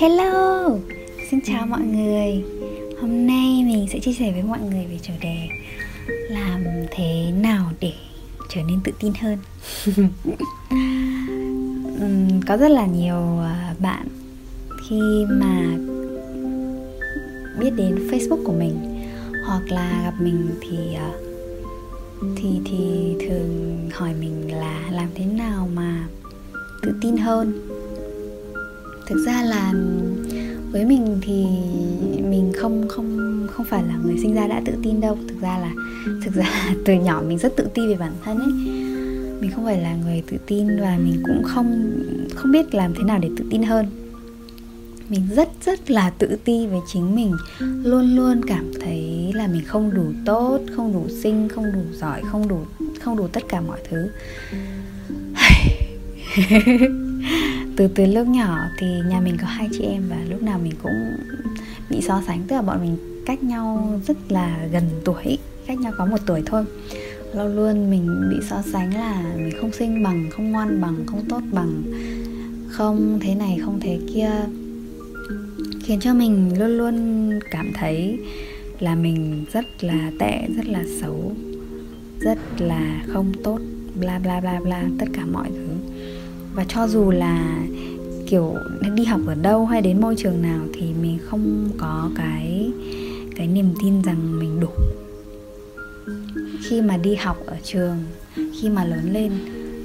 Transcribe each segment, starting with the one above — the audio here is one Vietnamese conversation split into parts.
Hello, xin chào mọi người. Hôm nay mình sẽ chia sẻ với mọi người về chủ đề Làm thế nào để trở nên tự tin hơn. Có rất là nhiều à, bạn khi mà biết đến Facebook của mình Hoặc là gặp mình thì à, thì thì thường hỏi mình là làm thế nào mà tự tin hơn thực ra là với mình thì mình không không không phải là người sinh ra đã tự tin đâu. Thực ra là, thực ra từ nhỏ mình rất tự ti về bản thân ấy. Mình không phải là người tự tin và mình cũng không không biết làm thế nào để tự tin hơn. Mình rất rất là tự ti về chính mình. Luôn luôn cảm thấy là mình không đủ tốt, không đủ xinh, không đủ giỏi, không đủ không đủ tất cả mọi thứ. từ từ lúc nhỏ thì nhà mình có hai chị em và lúc nào mình cũng bị so sánh. Tức là bọn mình cách nhau rất là gần tuổi, cách nhau có một tuổi thôi. Lâu luôn mình bị so sánh là mình không xinh bằng, không ngoan bằng, không tốt bằng, không thế này, không thế kia. Khiến cho mình luôn luôn cảm thấy là mình rất là tệ, rất là xấu, rất là không tốt, bla bla bla bla, tất cả mọi thứ và cho dù là kiểu đi học ở đâu hay đến môi trường nào thì mình không có cái cái niềm tin rằng mình đủ. Khi mà đi học ở trường khi mà lớn lên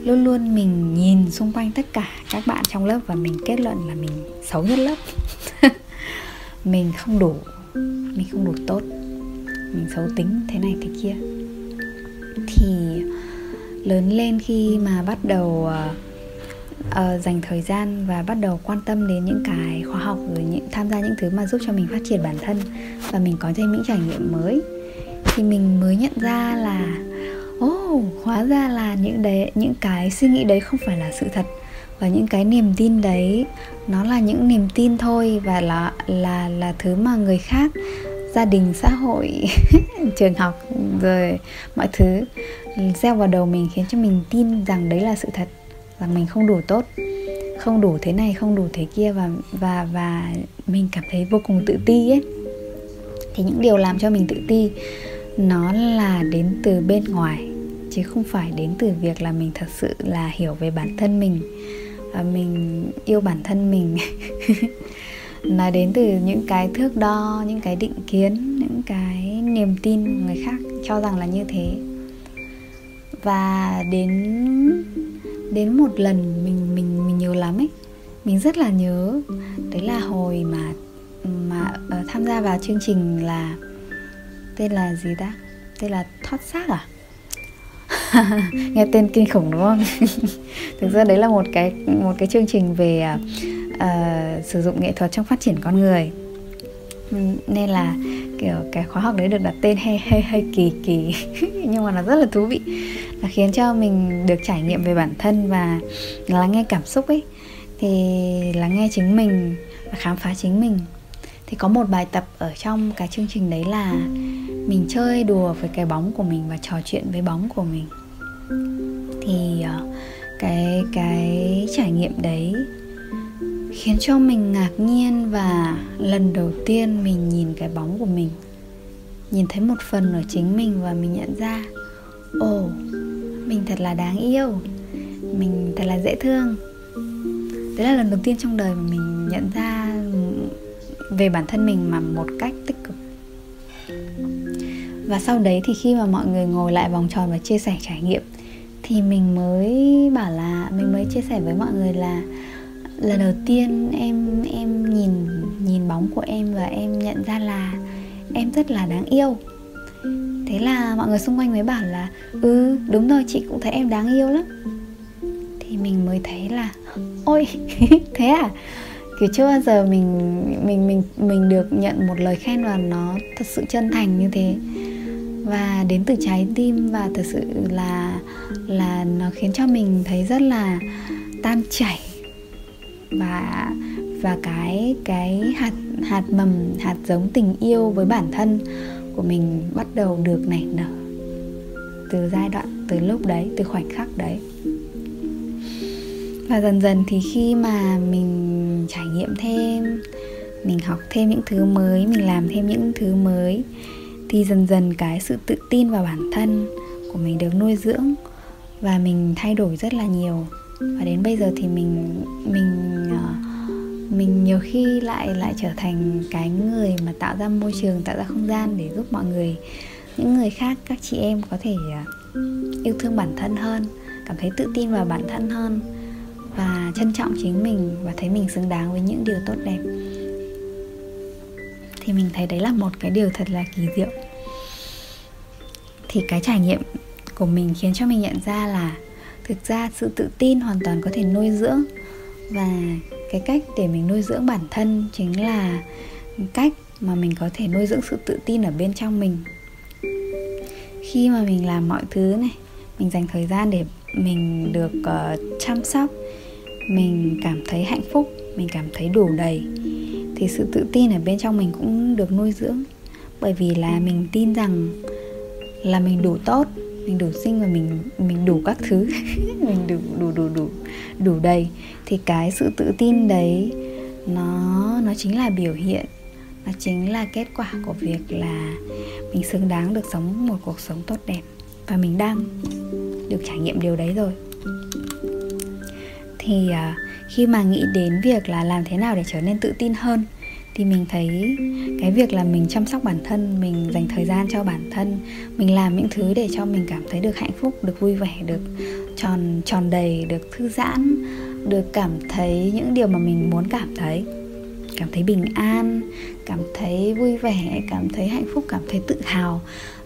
luôn luôn mình nhìn xung quanh tất cả các bạn trong lớp và mình kết luận là mình xấu nhất lớp. Mình không đủ mình không đủ tốt mình xấu tính thế này thế kia. Thì lớn lên khi mà bắt đầu uh, uh, dành thời gian và bắt đầu quan tâm đến những cái khóa học rồi những tham gia những thứ mà giúp cho mình phát triển bản thân và mình có thêm những trải nghiệm mới. Thì mình mới nhận ra là ồ oh, hóa ra là những đấy những cái suy nghĩ đấy không phải là sự thật và những cái niềm tin đấy nó là những niềm tin thôi và là là là thứ mà người khác gia đình xã hội trường học rồi mọi thứ gieo vào đầu mình khiến cho mình tin rằng đấy là sự thật rằng mình không đủ tốt, không đủ thế này, không đủ thế kia và và và mình cảm thấy vô cùng tự ti ấy. Thì những điều làm cho mình tự ti, nó là đến từ bên ngoài, chứ không phải đến từ việc là mình thật sự là hiểu về bản thân mình và mình yêu bản thân mình. Nó đến từ những cái thước đo, những cái định kiến, những cái niềm tin người khác cho rằng là như thế. Và đến đến một lần mình mình mình nhớ lắm ấy. Mình rất là nhớ. Đấy là hồi mà mà uh, tham gia vào chương trình là tên là gì ta? Tên là thoát xác à? Nghe tên kinh khủng đúng không? Thực ra đấy là một cái một cái chương trình về uh, sử dụng nghệ thuật trong phát triển con người. Nên là kiểu cái khóa học đấy được đặt tên hay hay hay kỳ kỳ. Nhưng mà nó rất là thú vị và khiến cho mình được trải nghiệm về bản thân và lắng nghe cảm xúc ấy. Thì lắng nghe chính mình và khám phá chính mình. Thì có một bài tập ở trong cái chương trình đấy là mình chơi đùa với cái bóng của mình và trò chuyện với bóng của mình. Thì ờ, cái cái trải nghiệm đấy khiến cho mình ngạc nhiên và lần đầu tiên mình nhìn cái bóng của mình. Nhìn thấy một phần ở chính mình và mình nhận ra ồ oh, mình thật là đáng yêu. Mình thật là dễ thương. Đấy là lần đầu tiên trong đời mà mình nhận ra về bản thân mình mà một cách tích cực. Và sau đấy thì khi mà mọi người ngồi lại vòng tròn và chia sẻ trải nghiệm, thì mình mới bảo là, mình mới chia sẻ với mọi người là lần đầu tiên em em nhìn nhìn bóng của em và em nhận ra là em rất là đáng yêu thế là mọi người xung quanh mới bảo là ừ đúng rồi, chị cũng thấy em đáng yêu lắm. Thì mình mới thấy là, ôi, thế à? Kiểu chưa bao giờ mình mình mình mình được nhận một lời khen và nó thật sự chân thành như thế. Và đến từ trái tim và thật sự là là nó khiến cho mình thấy rất là tan chảy. Và và cái cái hạt hạt mầm, hạt giống tình yêu với bản thân của mình bắt đầu được nảy nở. Từ giai đoạn từ lúc đấy từ khoảnh khắc đấy. Và dần dần thì khi mà mình trải nghiệm thêm mình học thêm những thứ mới mình làm thêm những thứ mới thì dần dần cái sự tự tin vào bản thân của mình được nuôi dưỡng và mình thay đổi rất là nhiều. Và đến bây giờ thì mình mình uh, mình nhiều khi lại lại trở thành cái người mà tạo ra môi trường, tạo ra không gian để giúp mọi người. Những người khác, các chị em có thể à, yêu thương bản thân hơn, cảm thấy tự tin vào bản thân hơn và trân trọng chính mình và thấy mình xứng đáng với những điều tốt đẹp. Thì mình thấy đấy là một cái điều thật là kỳ diệu. Thì cái trải nghiệm của mình khiến cho mình nhận ra là thực ra sự tự tin hoàn toàn có thể nuôi dưỡng và cái cách để mình nuôi dưỡng bản thân chính là cách mà mình có thể nuôi dưỡng sự tự tin ở bên trong mình. Khi mà mình làm mọi thứ này mình dành thời gian để mình được uh, chăm sóc mình cảm thấy hạnh phúc mình cảm thấy đủ đầy thì sự tự tin ở bên trong mình cũng được nuôi dưỡng. Bởi vì là mình tin rằng là mình đủ tốt mình đủ xinh và mình mình đủ các thứ. Mình đủ đủ đủ đủ đủ đầy. Thì cái sự tự tin đấy nó nó chính là biểu hiện. Nó chính là kết quả của việc là mình xứng đáng được sống một cuộc sống tốt đẹp. Và mình đang được trải nghiệm điều đấy rồi. Thì uh, khi mà nghĩ đến việc là làm thế nào để trở nên tự tin hơn thì mình thấy cái việc là mình chăm sóc bản thân, mình dành thời gian cho bản thân, mình làm những thứ để cho mình cảm thấy được hạnh phúc, được vui vẻ, được tròn tròn đầy, được thư giãn, được cảm thấy những điều mà mình muốn cảm thấy. Cảm thấy bình an, cảm thấy vui vẻ, cảm thấy hạnh phúc, cảm thấy tự hào,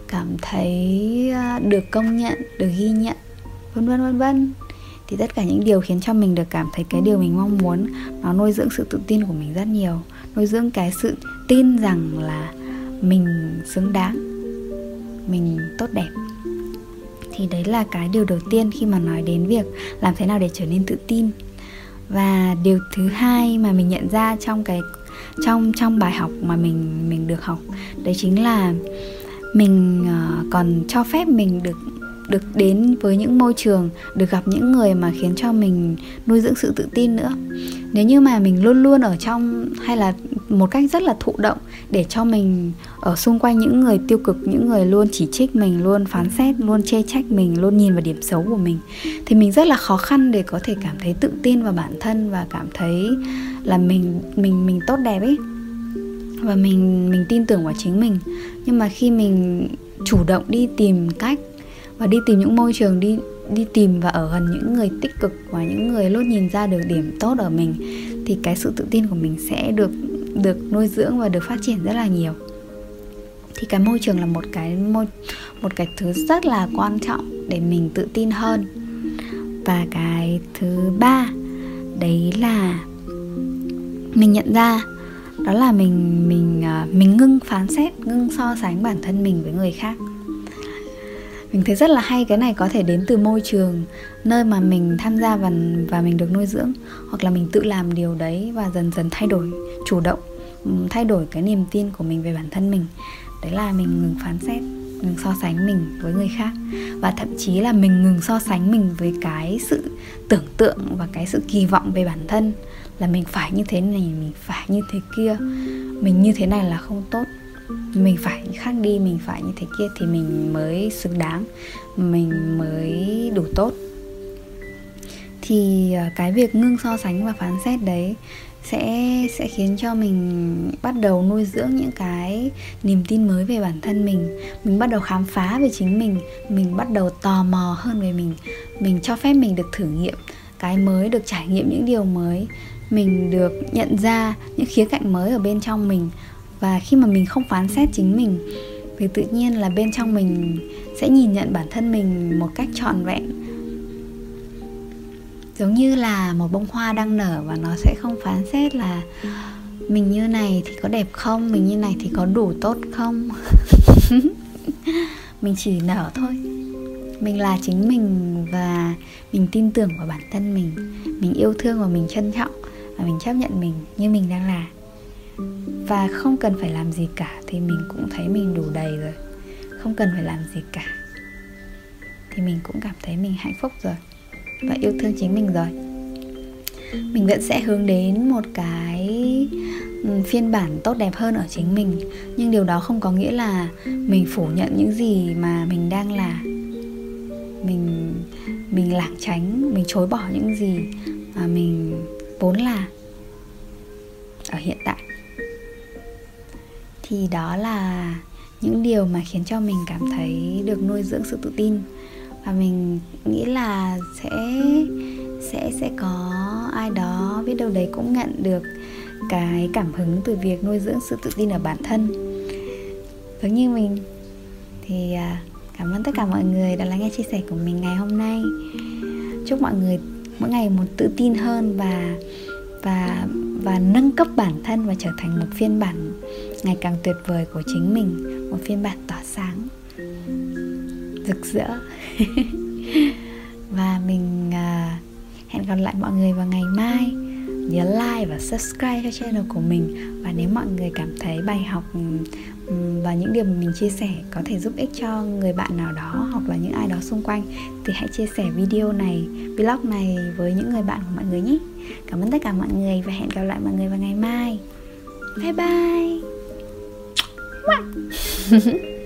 cảm thấy à, được công nhận, được ghi nhận, vân vân vân vân. Thì tất cả những điều khiến cho mình được cảm thấy cái điều mình mong muốn, nó nuôi dưỡng sự tự tin của mình rất nhiều nuôi dưỡng cái sự tin rằng là mình xứng đáng, mình tốt đẹp. Thì đấy là cái điều đầu tiên khi mà nói đến việc làm thế nào để trở nên tự tin. Và điều thứ hai mà mình nhận ra trong cái, trong trong bài học mà mình mình được học, đấy chính là mình ờ, còn cho phép mình được được đến với những môi trường, được gặp những người mà khiến cho mình nuôi dưỡng sự tự tin nữa. Nếu như mà mình luôn luôn ở trong, hay là một cách rất là thụ động để cho mình ở xung quanh những người tiêu cực, những người luôn chỉ trích mình, luôn phán xét, luôn chê trách mình, luôn nhìn vào điểm xấu của mình, thì mình rất là khó khăn để có thể cảm thấy tự tin vào bản thân và cảm thấy là mình mình mình tốt đẹp ấy. Và mình mình tin tưởng vào chính mình. Nhưng mà khi mình chủ động đi tìm cách và đi tìm những môi trường, đi đi tìm và ở gần những người tích cực và những người luôn nhìn ra được điểm tốt ở mình, thì cái sự tự tin của mình sẽ được được nuôi dưỡng và được phát triển rất là nhiều. Thì cái môi trường là một cái môi, một cái thứ rất là quan trọng để mình tự tin hơn. Và cái thứ ba, đấy là mình nhận ra, đó là mình mình à, mình ngưng phán xét, ngưng so sánh bản thân mình với người khác mình thấy rất là hay cái này có thể đến từ môi trường, nơi mà mình tham gia và và mình được nuôi dưỡng, hoặc là mình tự làm điều đấy và dần dần thay đổi, chủ động ừ, thay đổi cái niềm tin của mình về bản thân mình. Đấy là mình ngừng phán xét, ngừng so sánh mình với người khác. Và thậm chí là mình ngừng so sánh mình với cái sự tưởng tượng và cái sự kỳ vọng về bản thân, là mình phải như thế này, mình phải như thế kia, mình như thế này là không tốt mình phải khác đi, mình phải như thế kia thì mình mới xứng đáng, mình mới đủ tốt. Thì ờ, cái việc ngưng so sánh và phán xét đấy sẽ sẽ khiến cho mình bắt đầu nuôi dưỡng những cái niềm tin mới về bản thân mình. Mình bắt đầu khám phá về chính mình mình bắt đầu tò mò hơn về mình. Mình cho phép mình được thử nghiệm cái mới, được trải nghiệm những điều mới. Mình được nhận ra những khía cạnh mới ở bên trong mình và khi mà mình không phán xét chính mình, thì tự nhiên là bên trong mình sẽ nhìn nhận bản thân mình một cách trọn vẹn. Giống như là một bông hoa đang nở và nó sẽ không phán xét là mình như này thì có đẹp không, mình như này thì có đủ tốt không? Mình chỉ nở thôi. Mình là chính mình và mình tin tưởng vào bản thân mình. Mình yêu thương và mình trân trọng và mình chấp nhận mình như mình đang là và không cần phải làm gì cả, thì mình cũng thấy mình đủ đầy rồi. Không cần phải làm gì cả, thì mình cũng cảm thấy mình hạnh phúc rồi và yêu thương chính mình rồi. Mình vẫn sẽ hướng đến một cái phiên bản tốt đẹp hơn ở chính mình. Nhưng điều đó không có nghĩa là mình phủ nhận những gì mà mình đang là. Mình mình lảng tránh, mình chối bỏ những gì mà mình vốn là ở hiện tại thì đó là những điều mà khiến cho mình cảm thấy được nuôi dưỡng sự tự tin. Và mình nghĩ là sẽ sẽ sẽ có ai đó biết đâu đấy cũng nhận được cái cảm hứng từ việc nuôi dưỡng sự tự tin ở bản thân. Giống như mình, thì à, cảm ơn tất cả mọi người đã lắng nghe chia sẻ của mình ngày hôm nay. Chúc mọi người mỗi ngày một tự tin hơn và và và nâng cấp bản thân và trở thành một phiên bản ngày càng tuyệt vời của chính mình một phiên bản tỏa sáng rực rỡ. Và mình uh, hẹn gặp lại mọi người vào ngày mai. Nhớ like và subscribe cho channel của mình. Và nếu mọi người cảm thấy bài học và những điều mà mình chia sẻ có thể giúp ích cho người bạn nào đó hoặc là những ai đó xung quanh thì hãy chia sẻ video này vlog này với những người bạn của mọi người nhé. Cảm ơn tất cả mọi người và hẹn gặp lại mọi người vào ngày mai. Bye bye! 哼哼